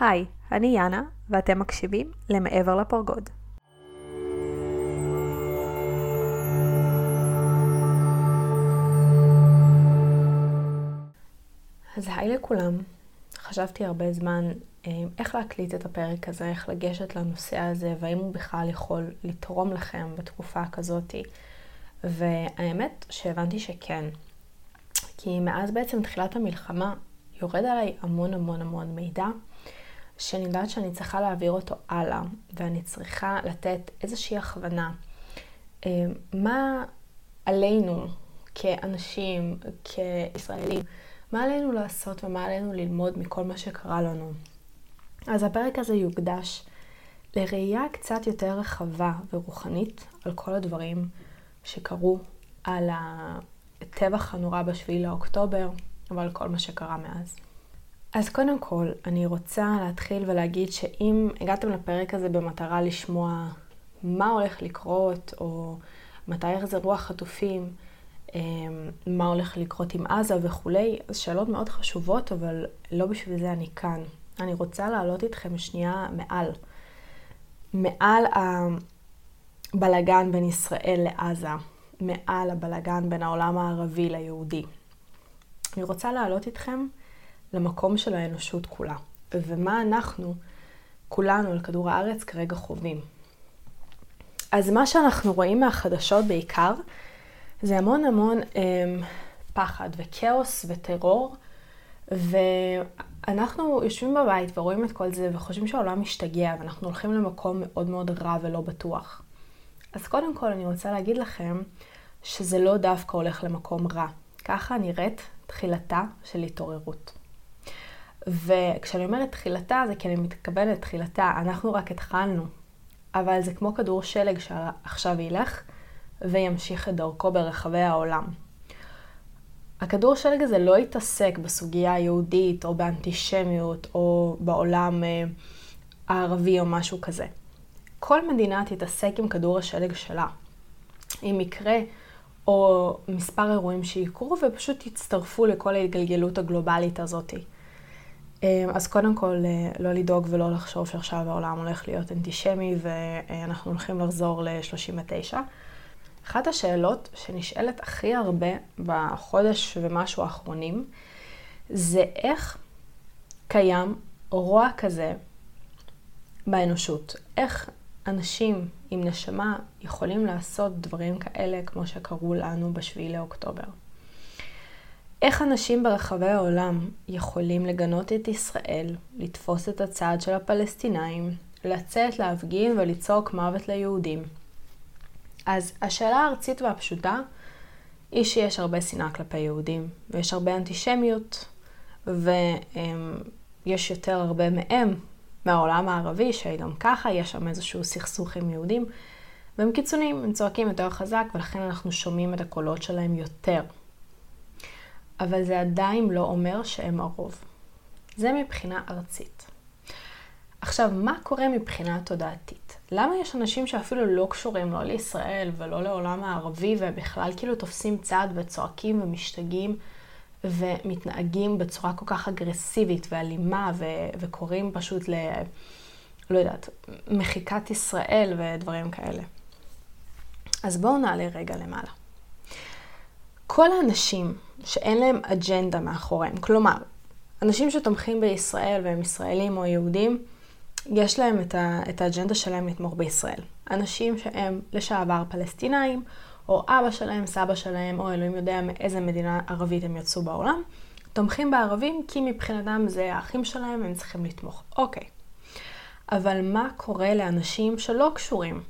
היי, אני יאנה, ואתם מקשיבים למעבר לפרגוד. אז היי לכולם. חשבתי הרבה זמן אה, איך להקליט את הפרק הזה, איך לגשת לנושא הזה, והאם הוא בכלל יכול לתרום לכם בתקופה כזאתי. והאמת שהבנתי שכן. כי מאז בעצם תחילת המלחמה יורד עליי המון המון המון מידע, שאני יודעת שאני צריכה להעביר אותו הלאה, ואני צריכה לתת איזושהי הכוונה. אה, מה עלינו כאנשים, כישראלים, מה עלינו לעשות ומה עלינו ללמוד מכל מה שקרה לנו. אז הפרק הזה יוקדש לראייה קצת יותר רחבה ורוחנית על כל הדברים שקרו, על הטבח הנורא בשביעי לאוקטובר, ועל כל מה שקרה מאז. אז קודם כל, אני רוצה להתחיל ולהגיד שאם הגעתם לפרק הזה במטרה לשמוע מה הולך לקרות, או מתי יחזרו החטופים, אמ, מה הולך לקרות עם עזה וכולי, אז שאלות מאוד חשובות, אבל לא בשביל זה אני כאן. אני רוצה להעלות איתכם שנייה מעל. מעל הבלגן בין ישראל לעזה, מעל הבלגן בין העולם הערבי ליהודי. אני רוצה להעלות איתכם למקום של האנושות כולה, ומה אנחנו, כולנו על כדור הארץ, כרגע חווים. אז מה שאנחנו רואים מהחדשות בעיקר, זה המון המון אה, פחד וכאוס וטרור, ואנחנו יושבים בבית ורואים את כל זה וחושבים שהעולם משתגע ואנחנו הולכים למקום מאוד מאוד רע ולא בטוח. אז קודם כל אני רוצה להגיד לכם שזה לא דווקא הולך למקום רע. ככה נראית תחילתה של התעוררות. וכשאני אומרת תחילתה זה כי אני מתכוונת תחילתה, אנחנו רק התחלנו, אבל זה כמו כדור שלג שעכשיו ילך וימשיך את דרכו ברחבי העולם. הכדור שלג הזה לא יתעסק בסוגיה היהודית או באנטישמיות או בעולם אה, הערבי או משהו כזה. כל מדינה תתעסק עם כדור השלג שלה. אם יקרה או מספר אירועים שיקרו ופשוט יצטרפו לכל ההתגלגלות הגלובלית הזאת. אה, אז קודם כל, אה, לא לדאוג ולא לחשוב שעכשיו העולם הולך להיות אנטישמי ואנחנו הולכים לחזור ל-39. אחת השאלות שנשאלת הכי הרבה בחודש ומשהו האחרונים, זה איך קיים רוע כזה באנושות. איך אנשים עם נשמה יכולים לעשות דברים כאלה כמו שקרו לנו בשביעי לאוקטובר. איך אנשים ברחבי העולם יכולים לגנות את ישראל, לתפוס את הצד של הפלסטינאים, לצאת, להפגין ולצעוק מוות ליהודים. אז השאלה הארצית והפשוטה היא שיש הרבה שנאה כלפי יהודים, ויש הרבה אנטישמיות, ויש יותר הרבה מהם מהעולם הערבי, שגם ככה יש שם איזשהו סכסוך עם יהודים, והם קיצוניים, הם צועקים יותר חזק, ולכן אנחנו שומעים את הקולות שלהם יותר. אבל זה עדיין לא אומר שהם הרוב. זה מבחינה ארצית. עכשיו, מה קורה מבחינה תודעתית? למה יש אנשים שאפילו לא קשורים לא לישראל ולא לעולם הערבי, והם בכלל כאילו תופסים צד וצועקים ומשתגעים ומתנהגים בצורה כל כך אגרסיבית ואלימה ו- וקוראים פשוט ל... לא יודעת, מחיקת ישראל ודברים כאלה. אז בואו נעלה רגע למעלה. כל האנשים שאין להם אג'נדה מאחוריהם, כלומר, אנשים שתומכים בישראל והם ישראלים או יהודים, יש להם את, ה, את האג'נדה שלהם לתמוך בישראל. אנשים שהם לשעבר פלסטינאים, או אבא שלהם, סבא שלהם, או אלוהים יודע מאיזה מדינה ערבית הם יצאו בעולם, תומכים בערבים כי מבחינתם זה האחים שלהם, הם צריכים לתמוך. אוקיי. אבל מה קורה לאנשים שלא קשורים?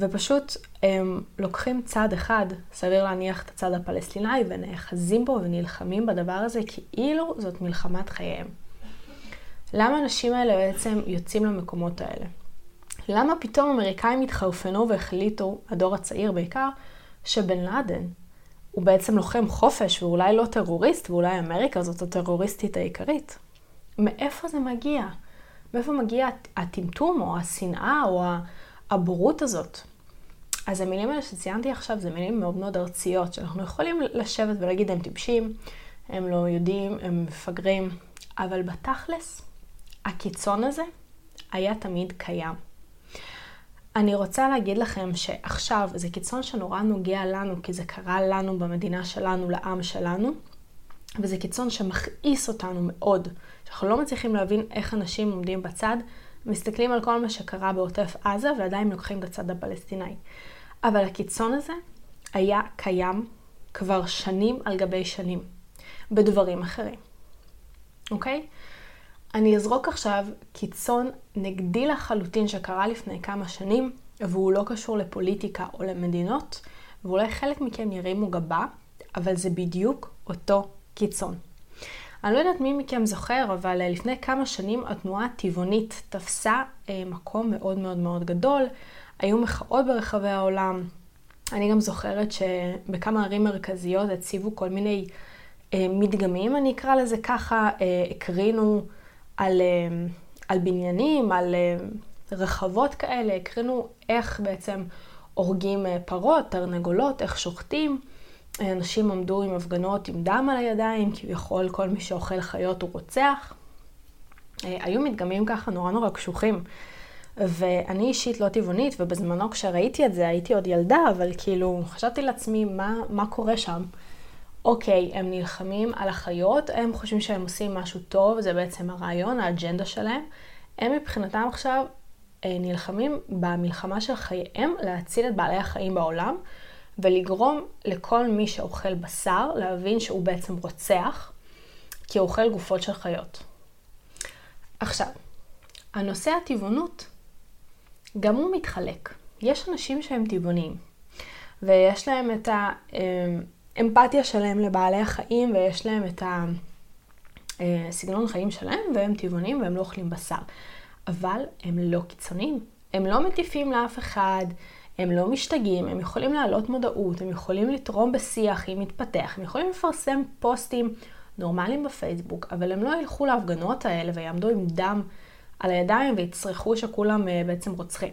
ופשוט הם לוקחים צד אחד, סביר להניח את הצד הפלסטיני, ונאחזים בו ונלחמים בדבר הזה כאילו זאת מלחמת חייהם. למה האנשים האלה בעצם יוצאים למקומות האלה? למה פתאום אמריקאים התחרפנו והחליטו, הדור הצעיר בעיקר, שבן לאדן הוא בעצם לוחם חופש ואולי לא טרוריסט, ואולי אמריקה זאת הטרוריסטית העיקרית? מאיפה זה מגיע? מאיפה מגיע הטמטום או השנאה או הבורות הזאת? אז המילים האלה שציינתי עכשיו זה מילים מאוד מאוד ארציות, שאנחנו יכולים לשבת ולהגיד הם טיפשים, הם לא יודעים, הם מפגרים, אבל בתכלס, הקיצון הזה היה תמיד קיים. אני רוצה להגיד לכם שעכשיו זה קיצון שנורא נוגע לנו, כי זה קרה לנו במדינה שלנו, לעם שלנו, וזה קיצון שמכעיס אותנו מאוד, שאנחנו לא מצליחים להבין איך אנשים עומדים בצד, מסתכלים על כל מה שקרה בעוטף עזה ועדיין לוקחים את הצד הפלסטיני. אבל הקיצון הזה היה קיים כבר שנים על גבי שנים, בדברים אחרים, אוקיי? אני אזרוק עכשיו קיצון נגדי לחלוטין שקרה לפני כמה שנים, והוא לא קשור לפוליטיקה או למדינות, ואולי חלק מכם ירימו גבה, אבל זה בדיוק אותו קיצון. אני לא יודעת מי מכם זוכר, אבל אה, לפני כמה שנים התנועה הטבעונית תפסה אה, מקום מאוד מאוד מאוד גדול. היו מחאות ברחבי העולם. אני גם זוכרת שבכמה ערים מרכזיות הציבו כל מיני אה, מדגמים, אני אקרא לזה ככה, הקרינו על, על בניינים, על רחבות כאלה, הקרינו איך בעצם הורגים פרות, תרנגולות, איך שוחטים. אנשים עמדו עם הפגנות עם דם על הידיים, כביכול כל מי שאוכל חיות הוא רוצח. אה, היו מדגמים ככה נורא נורא קשוחים. ואני אישית לא טבעונית, ובזמנו כשראיתי את זה הייתי עוד ילדה, אבל כאילו חשבתי לעצמי מה, מה קורה שם. אוקיי, הם נלחמים על החיות, הם חושבים שהם עושים משהו טוב, זה בעצם הרעיון, האג'נדה שלהם. הם מבחינתם עכשיו אה, נלחמים במלחמה של חייהם להציל את בעלי החיים בעולם, ולגרום לכל מי שאוכל בשר להבין שהוא בעצם רוצח, כי הוא אוכל גופות של חיות. עכשיו, הנושא הטבעונות, גם הוא מתחלק. יש אנשים שהם טבעונים, ויש להם את האמפתיה שלהם לבעלי החיים, ויש להם את הסגנון חיים שלהם, והם טבעונים והם לא אוכלים בשר. אבל הם לא קיצוניים. הם לא מטיפים לאף אחד, הם לא משתגעים, הם יכולים להעלות מודעות, הם יכולים לתרום בשיח אם מתפתח, הם יכולים לפרסם פוסטים נורמליים בפייסבוק, אבל הם לא ילכו להפגנות האלה ויעמדו עם דם על הידיים ויצרכו שכולם אה, בעצם רוצחים.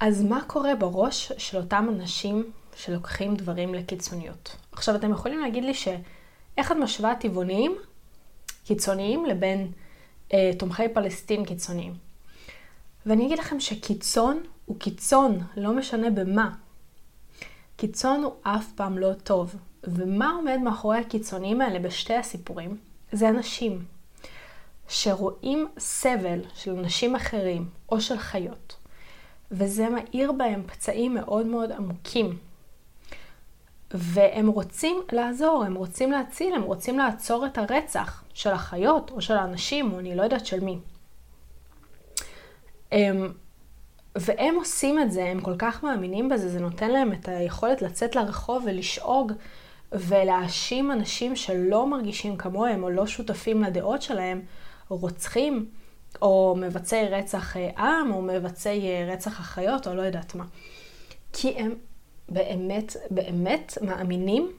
אז מה קורה בראש של אותם אנשים שלוקחים דברים לקיצוניות? עכשיו, אתם יכולים להגיד לי שאיך את משווה טבעוניים קיצוניים לבין אה, תומכי פלסטין קיצוניים? ואני אגיד לכם שקיצון הוא קיצון, לא משנה במה. קיצון הוא אף פעם לא טוב. ומה עומד מאחורי הקיצונים האלה בשתי הסיפורים? זה אנשים שרואים סבל של אנשים אחרים או של חיות, וזה מאיר בהם פצעים מאוד מאוד עמוקים. והם רוצים לעזור, הם רוצים להציל, הם רוצים לעצור את הרצח של החיות או של האנשים, או אני לא יודעת של מי. הם, והם עושים את זה, הם כל כך מאמינים בזה, זה נותן להם את היכולת לצאת לרחוב ולשאוג ולהאשים אנשים שלא מרגישים כמוהם או לא שותפים לדעות שלהם, או רוצחים, או מבצעי רצח אה, עם, או מבצעי אה, רצח החיות, או לא יודעת מה. כי הם באמת, באמת מאמינים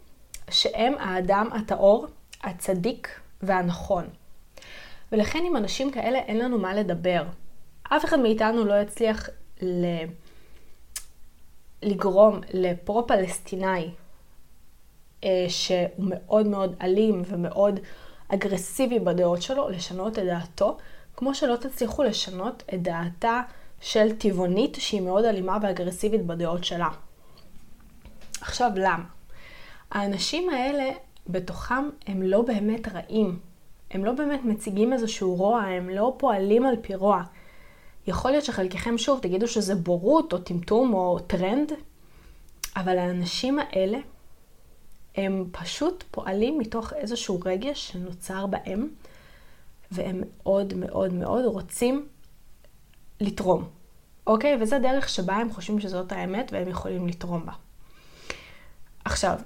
שהם האדם הטהור, הצדיק והנכון. ולכן עם אנשים כאלה אין לנו מה לדבר. אף אחד מאיתנו לא יצליח ל... לגרום לפרו-פלסטיני אה, שהוא מאוד מאוד אלים ומאוד אגרסיבי בדעות שלו, לשנות את דעתו, כמו שלא תצליחו לשנות את דעתה של טבעונית שהיא מאוד אלימה ואגרסיבית בדעות שלה. עכשיו, למה? האנשים האלה בתוכם הם לא באמת רעים. הם לא באמת מציגים איזשהו רוע, הם לא פועלים על פי רוע. יכול להיות שחלקכם שוב תגידו שזה בורות או טמטום או טרנד, אבל האנשים האלה, הם פשוט פועלים מתוך איזשהו רגש שנוצר בהם, והם מאוד מאוד מאוד רוצים לתרום. אוקיי? וזה דרך שבה הם חושבים שזאת האמת והם יכולים לתרום בה. עכשיו,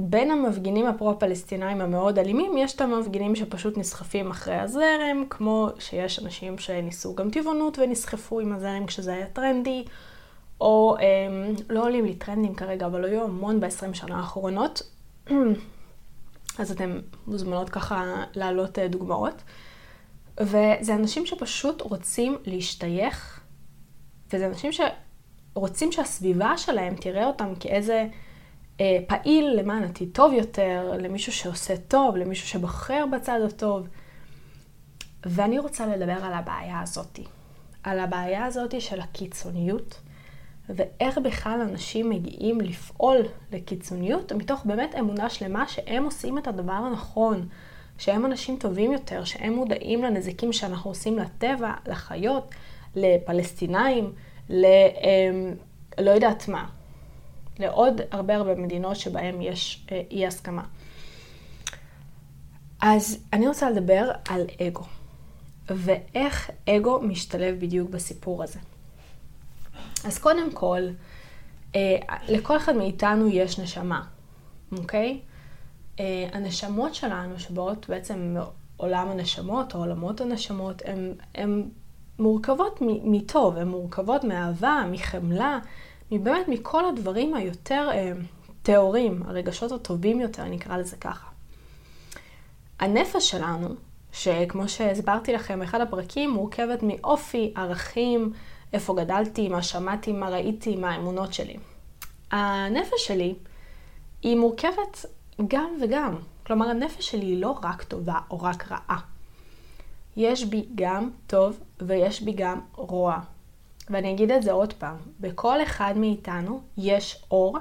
בין המפגינים הפרו-פלסטינאים המאוד אלימים, יש את המפגינים שפשוט נסחפים אחרי הזרם, כמו שיש אנשים שניסו גם טבעונות ונסחפו עם הזרם כשזה היה טרנדי, או הם, לא עולים לי טרנדים כרגע, אבל היו המון ב-20 שנה האחרונות. אז אתם מוזמנות ככה להעלות אה, דוגמאות. וזה אנשים שפשוט רוצים להשתייך, וזה אנשים שרוצים שהסביבה שלהם תראה אותם כאיזה... אה, פעיל למען עתיד טוב יותר, למישהו שעושה טוב, למישהו שבוחר בצד הטוב. ואני רוצה לדבר על הבעיה הזאתי. על הבעיה הזאתי של הקיצוניות, ואיך בכלל אנשים מגיעים לפעול לקיצוניות מתוך באמת אמונה שלמה שהם עושים את הדבר הנכון, שהם אנשים טובים יותר, שהם מודעים לנזיקים שאנחנו עושים לטבע, לחיות, לפלסטינאים, ל... אמ, לא יודעת מה, לעוד הרבה הרבה מדינות שבהן יש אה, אי הסכמה. אז אני רוצה לדבר על אגו, ואיך אגו משתלב בדיוק בסיפור הזה. אז קודם כל, אה, לכל אחד מאיתנו יש נשמה, אוקיי? אה, הנשמות שלנו שבאות בעצם מעולם הנשמות או עולמות הנשמות, הן מורכבות מטוב, הן מורכבות מאהבה, מחמלה, מבאמת מכל הדברים היותר אה, טהורים, הרגשות הטובים יותר, נקרא לזה ככה. הנפש שלנו, שכמו שהסברתי לכם באחד הפרקים, מורכבת מאופי, ערכים, איפה גדלתי, מה שמעתי, מה ראיתי, מה האמונות שלי. הנפש שלי היא מורכבת גם וגם. כלומר, הנפש שלי היא לא רק טובה או רק רעה. יש בי גם טוב ויש בי גם רוע. ואני אגיד את זה עוד פעם, בכל אחד מאיתנו יש אור,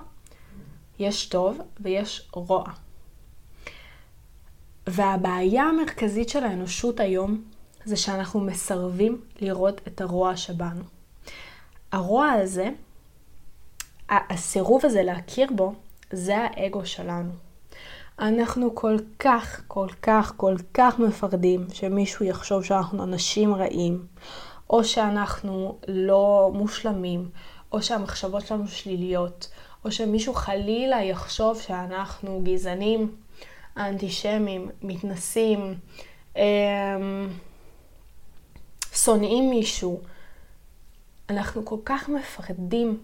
יש טוב ויש רוע. והבעיה המרכזית של האנושות היום זה שאנחנו מסרבים לראות את הרוע שבנו. הרוע הזה, הסירוב הזה להכיר בו, זה האגו שלנו. אנחנו כל כך, כל כך, כל כך מפחדים שמישהו יחשוב שאנחנו אנשים רעים, או שאנחנו לא מושלמים, או שהמחשבות שלנו שליליות, או שמישהו חלילה יחשוב שאנחנו גזענים, אנטישמים, מתנסים, אמ, שונאים מישהו. אנחנו כל כך מפחדים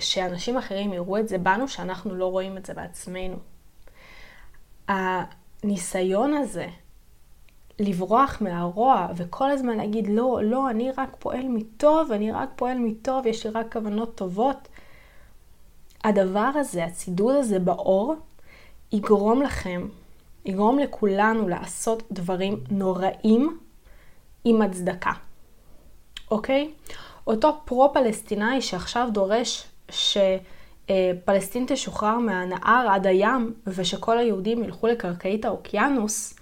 שאנשים אחרים יראו את זה בנו, שאנחנו לא רואים את זה בעצמנו. הניסיון הזה לברוח מהרוע וכל הזמן להגיד לא, לא, אני רק פועל מטוב, אני רק פועל מטוב, יש לי רק כוונות טובות. הדבר הזה, הצידוד הזה באור, יגרום לכם, יגרום לכולנו לעשות דברים נוראים עם הצדקה, אוקיי? אותו פרו-פלסטינאי שעכשיו דורש שפלסטין תשוחרר מהנהר עד הים ושכל היהודים ילכו לקרקעית האוקיינוס,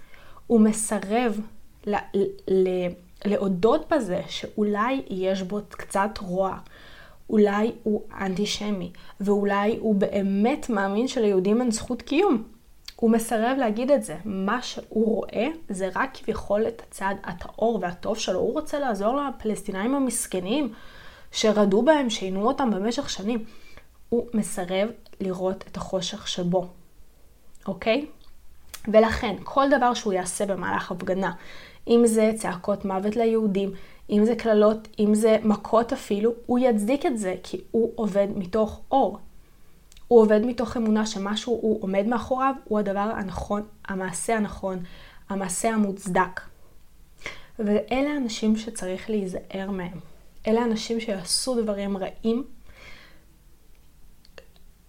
הוא מסרב ל- ל- להודות בזה שאולי יש בו קצת רוע, אולי הוא אנטישמי, ואולי הוא באמת מאמין שליהודים אין זכות קיום. הוא מסרב להגיד את זה. מה שהוא רואה זה רק כביכול את הצד הטהור והטוב שלו. הוא רוצה לעזור לפלסטינאים המסכנים שרדו בהם, שעינו אותם במשך שנים. הוא מסרב לראות את החושך שבו, אוקיי? ולכן, כל דבר שהוא יעשה במהלך הפגנה, אם זה צעקות מוות ליהודים, אם זה קללות, אם זה מכות אפילו, הוא יצדיק את זה, כי הוא עובד מתוך אור. הוא עובד מתוך אמונה שמשהו הוא עומד מאחוריו, הוא הדבר הנכון, המעשה הנכון, המעשה המוצדק. ואלה האנשים שצריך להיזהר מהם. אלה האנשים שיעשו דברים רעים,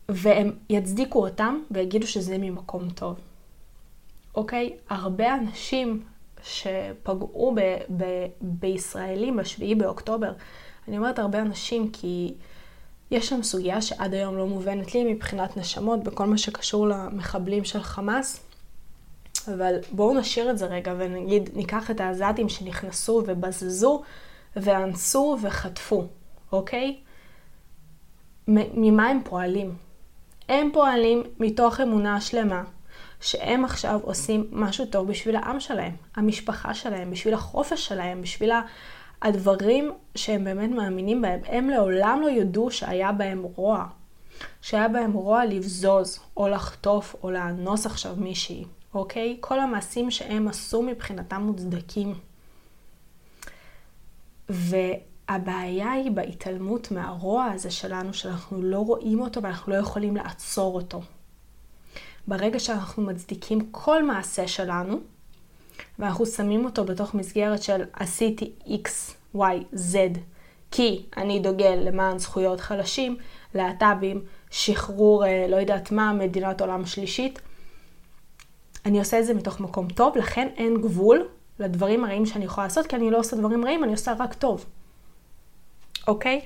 והם יצדיקו אותם ויגידו שזה ממקום טוב. אוקיי? הרבה אנשים שפגעו ב- ב- בישראלים ב-7 באוקטובר, אני אומרת הרבה אנשים כי יש שם סוגיה שעד היום לא מובנת לי מבחינת נשמות בכל מה שקשור למחבלים של חמאס. אבל בואו נשאיר את זה רגע ונגיד, ניקח את העזתים שנכנסו ובזזו ואנסו וחטפו, אוקיי? ממה הם פועלים? הם פועלים מתוך אמונה שלמה שהם עכשיו עושים משהו טוב בשביל העם שלהם, המשפחה שלהם, בשביל החופש שלהם, בשביל הדברים שהם באמת מאמינים בהם. הם לעולם לא ידעו שהיה בהם רוע. שהיה בהם רוע לבזוז, או לחטוף, או לאנוס עכשיו מישהי, אוקיי? כל המעשים שהם עשו מבחינתם מוצדקים. והבעיה היא בהתעלמות מהרוע הזה שלנו, שאנחנו לא רואים אותו ואנחנו לא יכולים לעצור אותו. ברגע שאנחנו מצדיקים כל מעשה שלנו, ואנחנו שמים אותו בתוך מסגרת של עשיתי X, Y, Z, כי אני דוגל למען זכויות חלשים, להט"בים, שחרור, אה, לא יודעת מה, מדינת עולם שלישית. אני עושה את זה מתוך מקום טוב, לכן אין גבול לדברים הרעים שאני יכולה לעשות, כי אני לא עושה דברים רעים, אני עושה רק טוב. אוקיי?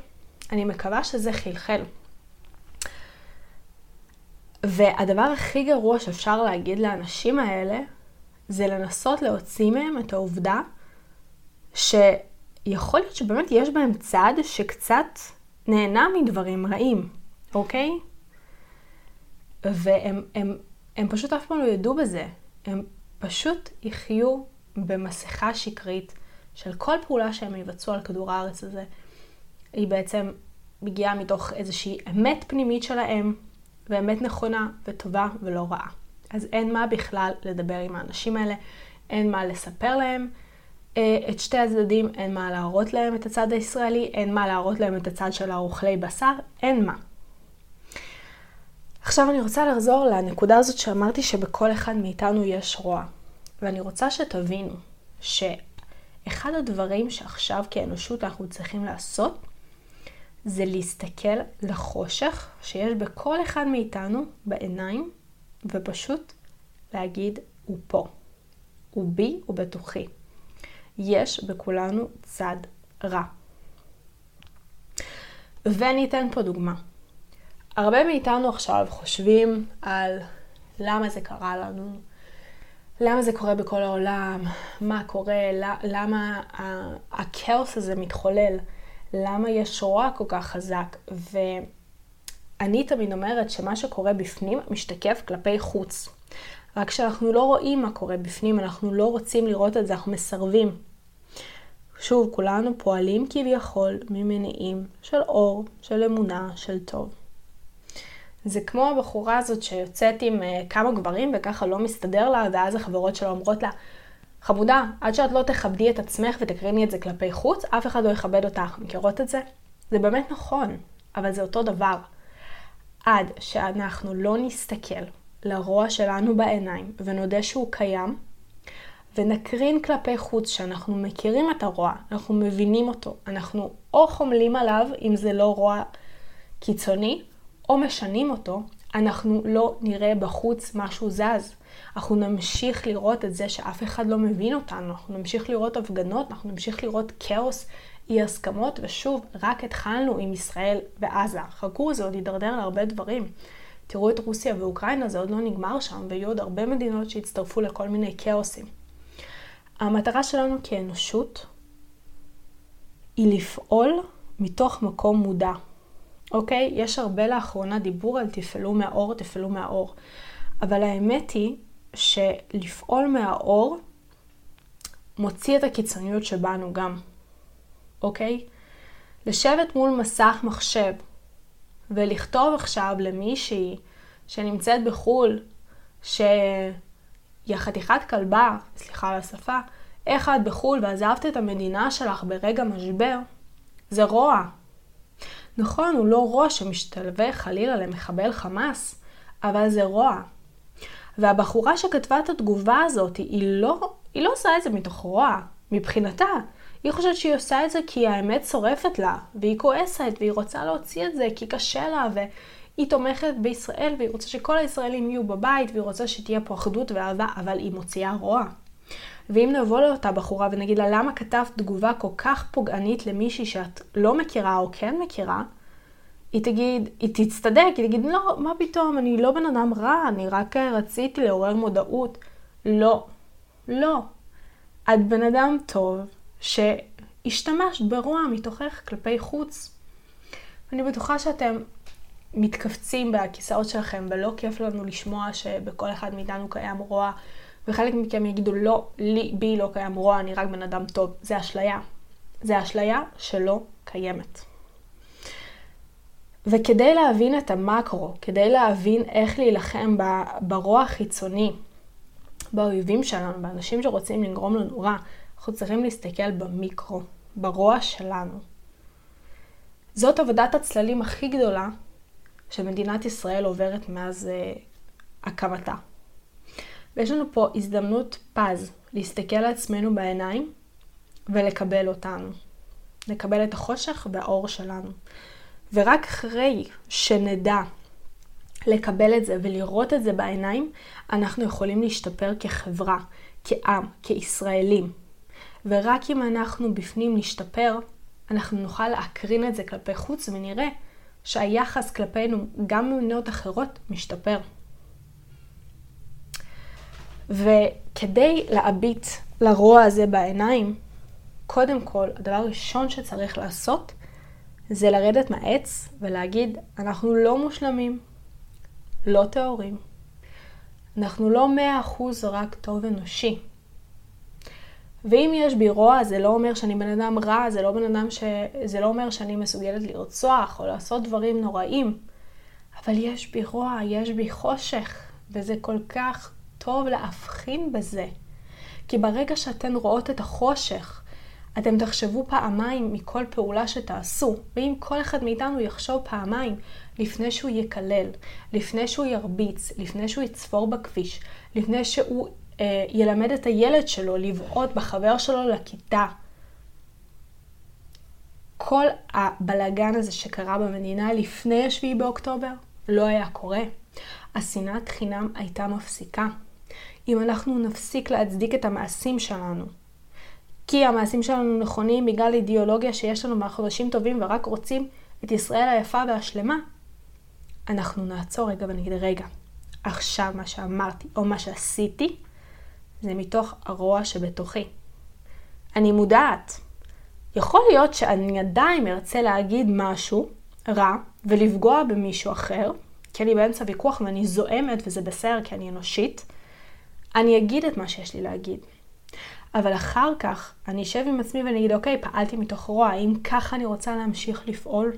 אני מקווה שזה חלחל. והדבר הכי גרוע שאפשר להגיד לאנשים האלה, זה לנסות להוציא מהם את העובדה שיכול להיות שבאמת יש בהם צד שקצת נהנה מדברים רעים, אוקיי? והם הם, הם פשוט אף פעם לא ידעו בזה. הם פשוט יחיו במסכה שקרית של כל פעולה שהם יבצעו על כדור הארץ הזה. היא בעצם מגיעה מתוך איזושהי אמת פנימית שלהם, ואמת נכונה וטובה ולא רעה. אז אין מה בכלל לדבר עם האנשים האלה, אין מה לספר להם אה, את שתי הצדדים, אין מה להראות להם את הצד הישראלי, אין מה להראות להם את הצד של האוכלי בשר, אין מה. עכשיו אני רוצה לחזור לנקודה הזאת שאמרתי שבכל אחד מאיתנו יש רוע. ואני רוצה שתבינו שאחד הדברים שעכשיו כאנושות אנחנו צריכים לעשות, זה להסתכל לחושך שיש בכל אחד מאיתנו בעיניים, ופשוט להגיד, הוא פה. הוא בי ובתוכי. יש בכולנו צד רע. ואני אתן פה דוגמה. הרבה מאיתנו עכשיו חושבים על למה זה קרה לנו, למה זה קורה בכל העולם, מה קורה, למה הכאוס הזה מתחולל, למה יש רוע כל כך חזק. ואני תמיד אומרת שמה שקורה בפנים משתקף כלפי חוץ. רק שאנחנו לא רואים מה קורה בפנים, אנחנו לא רוצים לראות את זה, אנחנו מסרבים. שוב, כולנו פועלים כביכול ממניעים של אור, של אמונה, של טוב. זה כמו הבחורה הזאת שיוצאת עם uh, כמה גברים וככה לא מסתדר לה, ואז החברות שלה אומרות לה, חמודה, עד שאת לא תכבדי את עצמך ותקריני את זה כלפי חוץ, אף אחד לא יכבד אותך. מכירות את זה? זה באמת נכון, אבל זה אותו דבר. עד שאנחנו לא נסתכל לרוע שלנו בעיניים ונודה שהוא קיים, ונקרין כלפי חוץ שאנחנו מכירים את הרוע, אנחנו מבינים אותו, אנחנו או חומלים עליו אם זה לא רוע קיצוני, או משנים אותו, אנחנו לא נראה בחוץ משהו זז. אנחנו נמשיך לראות את זה שאף אחד לא מבין אותנו, אנחנו נמשיך לראות הפגנות, אנחנו נמשיך לראות כאוס, אי הסכמות, ושוב, רק התחלנו עם ישראל ועזה. חכו, זה עוד יידרדר להרבה דברים. תראו את רוסיה ואוקראינה, זה עוד לא נגמר שם, ויהיו עוד הרבה מדינות שיצטרפו לכל מיני כאוסים. המטרה שלנו כאנושות היא לפעול מתוך מקום מודע. אוקיי? יש הרבה לאחרונה דיבור על תפעלו מהאור, תפעלו מהאור. אבל האמת היא שלפעול מהאור מוציא את הקיצוניות שבנו גם, אוקיי? לשבת מול מסך מחשב ולכתוב עכשיו למישהי שנמצאת בחו"ל, שהיא חתיכת כלבה, סליחה על השפה, איך את בחו"ל ועזבת את המדינה שלך ברגע משבר, זה רוע. נכון, הוא לא רוע שמשתלווה חלילה למחבל חמאס, אבל זה רוע. והבחורה שכתבה את התגובה הזאת, היא לא, היא לא עושה את זה מתוך רוע, מבחינתה. היא חושבת שהיא עושה את זה כי האמת שורפת לה, והיא כועסת, והיא רוצה להוציא את זה כי קשה לה, והיא תומכת בישראל, והיא רוצה שכל הישראלים יהיו בבית, והיא רוצה שתהיה פה אחדות ואהבה, אבל היא מוציאה רוע. ואם נבוא לאותה בחורה ונגיד לה למה כתבת תגובה כל כך פוגענית למישהי שאת לא מכירה או כן מכירה, היא תגיד, היא תצטדק, היא תגיד, לא, מה פתאום, אני לא בן אדם רע, אני רק רציתי לעורר מודעות. לא, לא. את בן אדם טוב שהשתמשת ברוע מתוכך כלפי חוץ. אני בטוחה שאתם מתכווצים בכיסאות שלכם ולא כיף לנו לשמוע שבכל אחד מאיתנו קיים רוע וחלק מכם יגידו, לא, לי, בי לא קיים רוע, אני רק בן אדם טוב. זה אשליה. זה אשליה שלא קיימת. וכדי להבין את המקרו, כדי להבין איך להילחם ברוע החיצוני, באויבים שלנו, באנשים שרוצים לגרום לנו רע, אנחנו צריכים להסתכל במיקרו, ברוע שלנו. זאת עבודת הצללים הכי גדולה שמדינת ישראל עוברת מאז uh, הקמתה. ויש לנו פה הזדמנות פז להסתכל על עצמנו בעיניים ולקבל אותנו. לקבל את החושך והאור שלנו. ורק אחרי שנדע לקבל את זה ולראות את זה בעיניים, אנחנו יכולים להשתפר כחברה, כעם, כישראלים. ורק אם אנחנו בפנים נשתפר, אנחנו נוכל להקרין את זה כלפי חוץ ונראה שהיחס כלפינו גם במדינות אחרות משתפר. וכדי להביט לרוע הזה בעיניים, קודם כל, הדבר הראשון שצריך לעשות זה לרדת מהעץ ולהגיד, אנחנו לא מושלמים, לא טהורים. אנחנו לא מאה אחוז רק טוב אנושי. ואם יש בי רוע, זה לא אומר שאני בן אדם רע, זה לא, בן אדם ש... זה לא אומר שאני מסוגלת לרצוח או לעשות דברים נוראים. אבל יש בי רוע, יש בי חושך, וזה כל כך טוב להבחין בזה. כי ברגע שאתן רואות את החושך, אתם תחשבו פעמיים מכל פעולה שתעשו, ואם כל אחד מאיתנו יחשוב פעמיים לפני שהוא יקלל, לפני שהוא ירביץ, לפני שהוא יצפור בכביש, לפני שהוא אה, ילמד את הילד שלו לבעוט בחבר שלו לכיתה. כל הבלגן הזה שקרה במדינה לפני 7 באוקטובר לא היה קורה. השנאת חינם הייתה מפסיקה. אם אנחנו נפסיק להצדיק את המעשים שלנו, כי המעשים שלנו נכונים בגלל אידיאולוגיה שיש לנו מהחודשים טובים ורק רוצים את ישראל היפה והשלמה, אנחנו נעצור רגע ונגיד, רגע, עכשיו מה שאמרתי או מה שעשיתי, זה מתוך הרוע שבתוכי. אני מודעת. יכול להיות שאני עדיין ארצה להגיד משהו רע ולפגוע במישהו אחר, כי אני באמצע ויכוח ואני זועמת וזה בסדר כי אני אנושית, אני אגיד את מה שיש לי להגיד. אבל אחר כך אני אשב עם עצמי ואני אגיד, אוקיי, פעלתי מתוך רוע, האם ככה אני רוצה להמשיך לפעול?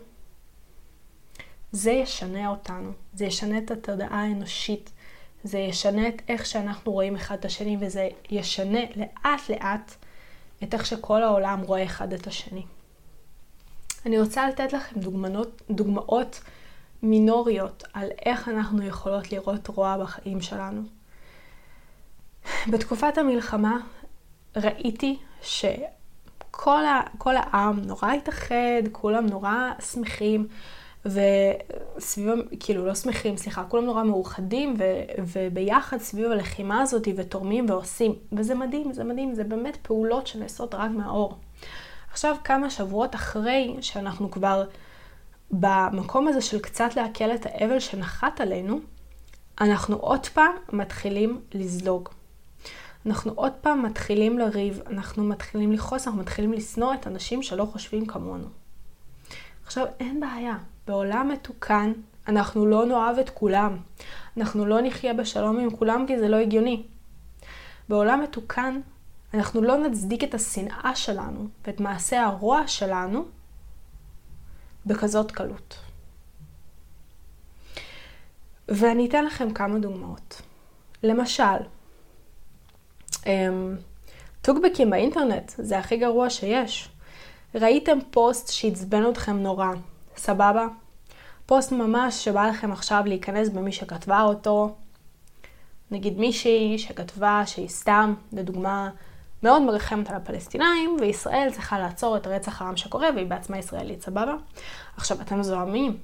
זה ישנה אותנו, זה ישנה את התודעה האנושית, זה ישנה את איך שאנחנו רואים אחד את השני, וזה ישנה לאט לאט את איך שכל העולם רואה אחד את השני. אני רוצה לתת לכם דוגמנות, דוגמאות מינוריות על איך אנחנו יכולות לראות רוע בחיים שלנו. בתקופת המלחמה ראיתי שכל ה, העם נורא התאחד, כולם נורא שמחים, וסביב, כאילו לא שמחים, סליחה, כולם נורא מאוחדים ו, וביחד סביב הלחימה הזאת ותורמים ועושים. וזה מדהים, זה מדהים, זה באמת פעולות שנעשות רק מהאור. עכשיו, כמה שבועות אחרי שאנחנו כבר במקום הזה של קצת לעכל את האבל שנחת עלינו, אנחנו עוד פעם מתחילים לזלוג. אנחנו עוד פעם מתחילים לריב, אנחנו מתחילים לכעוס, אנחנו מתחילים לשנוא את אנשים שלא חושבים כמונו. עכשיו, אין בעיה. בעולם מתוקן אנחנו לא נאהב את כולם. אנחנו לא נחיה בשלום עם כולם כי זה לא הגיוני. בעולם מתוקן אנחנו לא נצדיק את השנאה שלנו ואת מעשה הרוע שלנו בכזאת קלות. ואני אתן לכם כמה דוגמאות. למשל, טוקבקים באינטרנט זה הכי גרוע שיש. ראיתם פוסט שעצבן אתכם נורא, סבבה? פוסט ממש שבא לכם עכשיו להיכנס במי שכתבה אותו. נגיד מישהי שכתבה שהיא סתם, לדוגמה, מאוד מרחמת על הפלסטינאים, וישראל צריכה לעצור את רצח העם שקורה, והיא בעצמה ישראלית, סבבה? עכשיו, אתם זוהמים.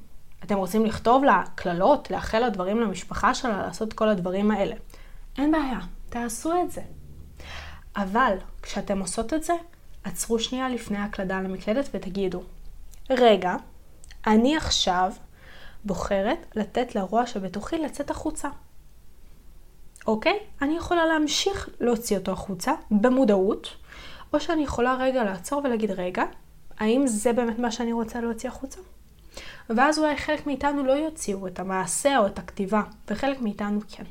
אתם רוצים לכתוב לה קללות, לאחל לה דברים למשפחה שלה, לעשות כל הדברים האלה. אין בעיה, תעשו את זה. אבל כשאתם עושות את זה, עצרו שנייה לפני ההקלדה למקלדת ותגידו, רגע, אני עכשיו בוחרת לתת לרוע שבתוכי לצאת החוצה. אוקיי? אני יכולה להמשיך להוציא אותו החוצה במודעות, או שאני יכולה רגע לעצור ולהגיד, רגע, האם זה באמת מה שאני רוצה להוציא החוצה? ואז אולי חלק מאיתנו לא יוציאו את המעשה או את הכתיבה, וחלק מאיתנו כן.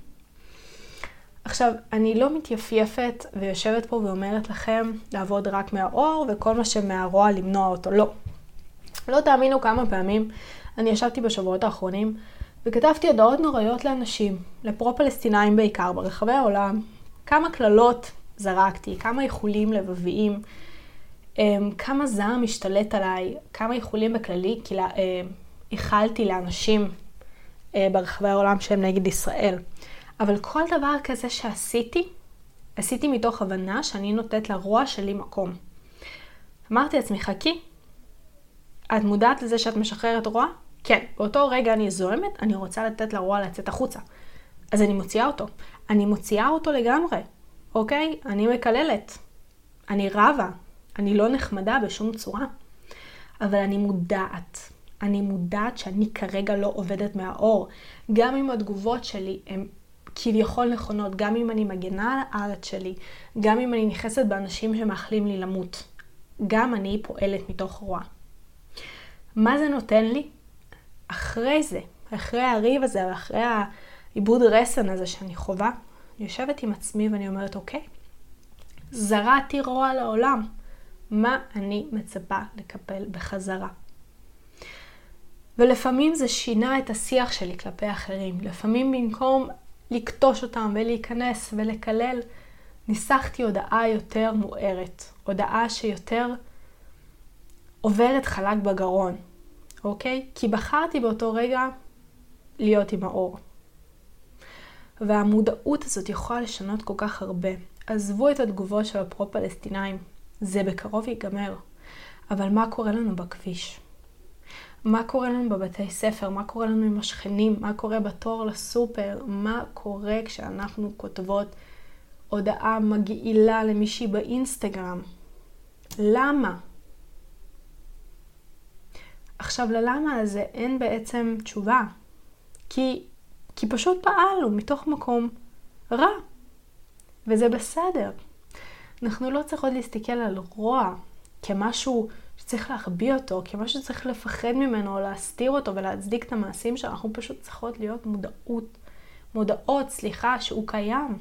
עכשיו, אני לא מתייפייפת ויושבת פה ואומרת לכם לעבוד רק מהאור וכל מה שמהרוע למנוע אותו, לא. לא תאמינו כמה פעמים אני ישבתי בשבועות האחרונים וכתבתי הודעות נוראיות לאנשים, לפרו-פלסטינאים בעיקר, ברחבי העולם. כמה קללות זרקתי, כמה איחולים לבביים, אמ, כמה זעם השתלט עליי, כמה איחולים בכללי, כי אה, איחלתי לאנשים אה, ברחבי העולם שהם נגד ישראל. אבל כל דבר כזה שעשיתי, עשיתי מתוך הבנה שאני נותנת לרוע שלי מקום. אמרתי לעצמי, חכי, את מודעת לזה שאת משחררת רוע? כן. באותו רגע אני זוהמת, אני רוצה לתת לרוע לצאת החוצה. אז אני מוציאה אותו. אני מוציאה אותו לגמרי, אוקיי? אני מקללת. אני רבה, אני לא נחמדה בשום צורה, אבל אני מודעת. אני מודעת שאני כרגע לא עובדת מהאור. גם אם התגובות שלי הן כביכול נכונות, גם אם אני מגנה על הארץ שלי, גם אם אני נכנסת באנשים שמאחלים לי למות, גם אני פועלת מתוך רוע. מה זה נותן לי? אחרי זה, אחרי הריב הזה ואחרי העיבוד רסן הזה שאני חווה, אני יושבת עם עצמי ואני אומרת, אוקיי, זרעתי רוע לעולם, מה אני מצפה לקבל בחזרה? ולפעמים זה שינה את השיח שלי כלפי אחרים. לפעמים במקום לקטוש אותם ולהיכנס ולקלל, ניסחתי הודעה יותר מוארת. הודעה שיותר עוברת חלק בגרון, אוקיי? כי בחרתי באותו רגע להיות עם האור. והמודעות הזאת יכולה לשנות כל כך הרבה. עזבו את התגובות של הפרו-פלסטינאים, זה בקרוב ייגמר. אבל מה קורה לנו בכביש? מה קורה לנו בבתי ספר? מה קורה לנו עם השכנים? מה קורה בתור לסופר? מה קורה כשאנחנו כותבות הודעה מגעילה למישהי באינסטגרם? למה? עכשיו, ללמה הזה אין בעצם תשובה. כי, כי פשוט פעלנו מתוך מקום רע. וזה בסדר. אנחנו לא צריכות להסתכל על רוע כמשהו שצריך להחביא אותו, כמשהו שצריך לפחד ממנו או להסתיר אותו ולהצדיק את המעשים שלנו. אנחנו פשוט צריכות להיות מודעות, מודעות, סליחה, שהוא קיים.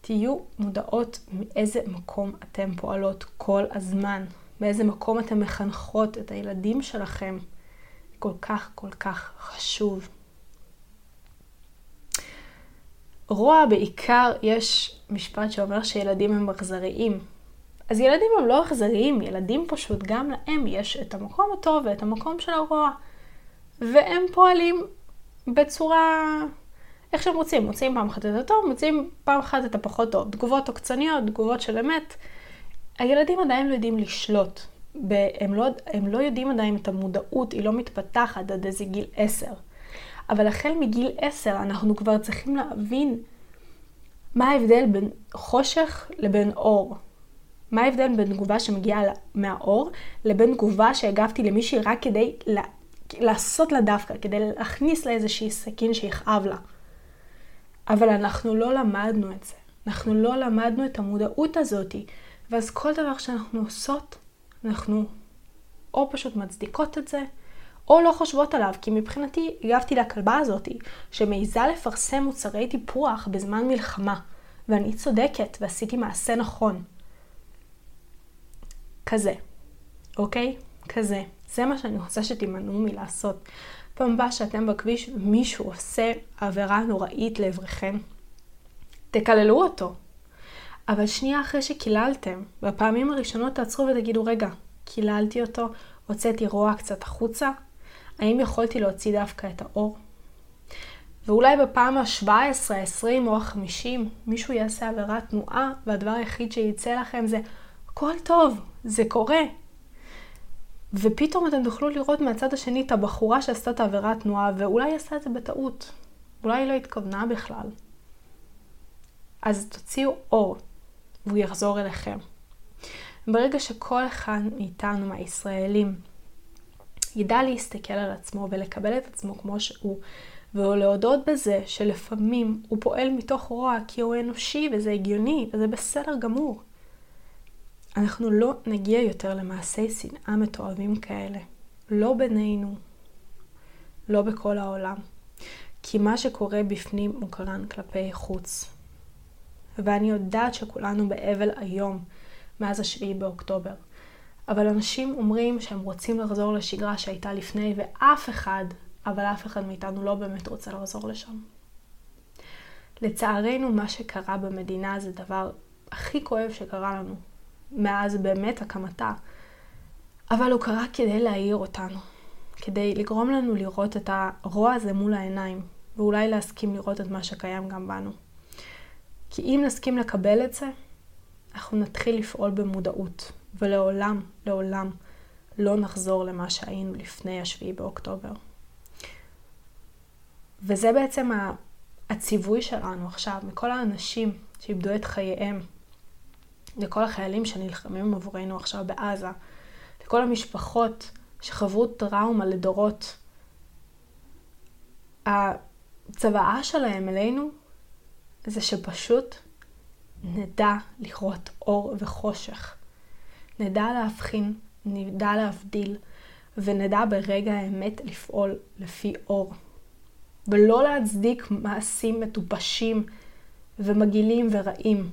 תהיו מודעות מאיזה מקום אתן פועלות כל הזמן, באיזה מקום אתן מחנכות את הילדים שלכם. כל כך כל כך חשוב. רוע בעיקר, יש משפט שאומר שילדים הם אכזריים. אז ילדים הם לא אכזריים, ילדים פשוט, גם להם יש את המקום הטוב ואת המקום של הרוע. והם פועלים בצורה, איך שהם רוצים. מוצאים פעם אחת את הטוב, מוצאים פעם אחת את הפחות טוב. תגובות עוקצניות, תגובות של אמת. הילדים עדיין לא יודעים לשלוט. הם לא, הם לא יודעים עדיין את המודעות, היא לא מתפתחת עד איזה גיל עשר. אבל החל מגיל עשר אנחנו כבר צריכים להבין מה ההבדל בין חושך לבין אור. מה ההבדל בין תגובה שמגיעה מהאור לבין תגובה שהגבתי למישהי רק כדי לעשות לה דווקא, כדי להכניס לה איזושהי סכין שיכאב לה. אבל אנחנו לא למדנו את זה. אנחנו לא למדנו את המודעות הזאתי. ואז כל דבר שאנחנו עושות, אנחנו או פשוט מצדיקות את זה, או לא חושבות עליו, כי מבחינתי הגבתי לכלבה הזאתי, שמעיזה לפרסם מוצרי טיפוח בזמן מלחמה, ואני צודקת ועשיתי מעשה נכון. כזה, אוקיי? כזה. זה מה שאני רוצה שתימנעו מלעשות. פעם הבאה שאתם בכביש מישהו עושה עבירה נוראית לעברכם, תקללו אותו. אבל שנייה אחרי שקיללתם, בפעמים הראשונות תעצרו ותגידו, רגע, קיללתי אותו, הוצאתי רוע קצת החוצה, האם יכולתי להוציא דווקא את האור? ואולי בפעם ה-17, ה-20 או ה-50 מישהו יעשה עבירת תנועה, והדבר היחיד שיצא לכם זה, הכל טוב, זה קורה. ופתאום אתם תוכלו לראות מהצד השני את הבחורה שעשתה את העבירת תנועה, ואולי היא עשתה את זה בטעות. אולי היא לא התכוונה בכלל. אז תוציאו אור, והוא יחזור אליכם. ברגע שכל אחד מאיתנו, מהישראלים, ידע להסתכל על עצמו ולקבל את עצמו כמו שהוא, ולהודות בזה שלפעמים הוא פועל מתוך רוע כי הוא אנושי וזה הגיוני וזה בסדר גמור. אנחנו לא נגיע יותר למעשי שנאה מתועבים כאלה. לא בינינו, לא בכל העולם. כי מה שקורה בפנים מוקרן כלפי חוץ. ואני יודעת שכולנו באבל היום מאז השביעי באוקטובר. אבל אנשים אומרים שהם רוצים לחזור לשגרה שהייתה לפני, ואף אחד, אבל אף אחד מאיתנו לא באמת רוצה לחזור לשם. לצערנו, מה שקרה במדינה זה דבר הכי כואב שקרה לנו, מאז באמת הקמתה. אבל הוא קרה כדי להעיר אותנו, כדי לגרום לנו לראות את הרוע הזה מול העיניים, ואולי להסכים לראות את מה שקיים גם בנו. כי אם נסכים לקבל את זה, אנחנו נתחיל לפעול במודעות, ולעולם, לעולם, לא נחזור למה שהיינו לפני השביעי באוקטובר. וזה בעצם הציווי שלנו עכשיו, מכל האנשים שאיבדו את חייהם לכל החיילים שנלחמים עבורנו עכשיו בעזה, לכל המשפחות שחוו טראומה לדורות. הצוואה שלהם אלינו זה שפשוט נדע לראות אור וחושך. נדע להבחין, נדע להבדיל, ונדע ברגע האמת לפעול לפי אור. ולא להצדיק מעשים מטופשים ומגעילים ורעים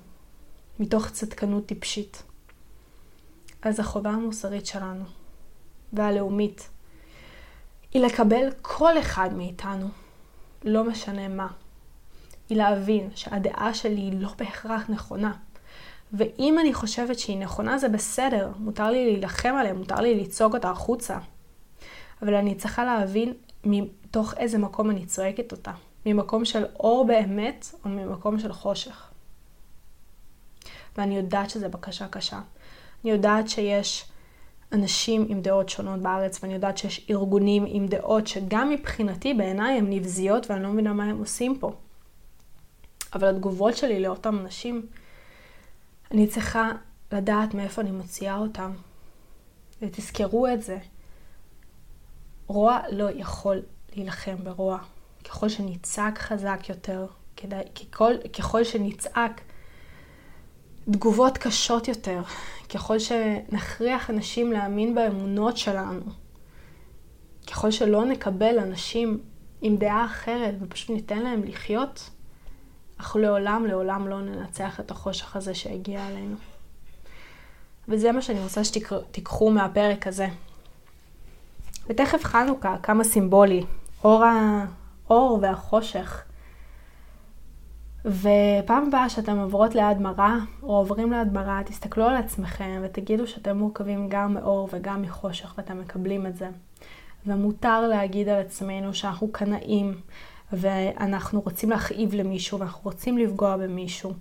מתוך צדקנות טיפשית. אז החובה המוסרית שלנו והלאומית היא לקבל כל אחד מאיתנו, לא משנה מה. היא להבין שהדעה שלי היא לא בהכרח נכונה. ואם אני חושבת שהיא נכונה זה בסדר, מותר לי להילחם עליה, מותר לי לצעוק אותה החוצה. אבל אני צריכה להבין מתוך איזה מקום אני צועקת אותה. ממקום של אור באמת או ממקום של חושך. ואני יודעת שזו בקשה קשה. אני יודעת שיש אנשים עם דעות שונות בארץ, ואני יודעת שיש ארגונים עם דעות שגם מבחינתי, בעיניי, הן נבזיות ואני לא מבינה מה הם עושים פה. אבל התגובות שלי לאותם אנשים, אני צריכה לדעת מאיפה אני מוציאה אותם. ותזכרו את זה. רוע לא יכול להילחם ברוע. ככל שנצעק חזק יותר, כדי, ככל, ככל שנצעק תגובות קשות יותר, ככל שנכריח אנשים להאמין באמונות שלנו, ככל שלא נקבל אנשים עם דעה אחרת ופשוט ניתן להם לחיות, אנחנו לעולם לעולם לא ננצח את החושך הזה שהגיע אלינו. וזה מה שאני רוצה שתיקחו מהפרק הזה. ותכף חנוכה, כמה סימבולי, אור, ה... אור והחושך. ופעם הבאה שאתם עוברות ליד מראה, או עוברים ליד מראה, תסתכלו על עצמכם ותגידו שאתם מורכבים גם מאור וגם מחושך ואתם מקבלים את זה. ומותר להגיד על עצמנו שאנחנו קנאים, ואנחנו רוצים להכאיב למישהו, ואנחנו רוצים לפגוע במישהו.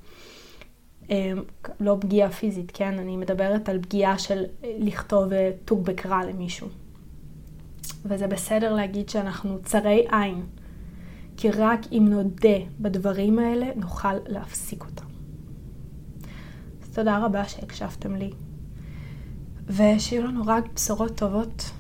אמ, לא פגיעה פיזית, כן? אני מדברת על פגיעה של לכתוב אה, טוג בקרא למישהו. וזה בסדר להגיד שאנחנו צרי עין. כי רק אם נודה בדברים האלה, נוכל להפסיק אותם. אז תודה רבה שהקשבתם לי, ושיהיו לנו רק בשורות טובות.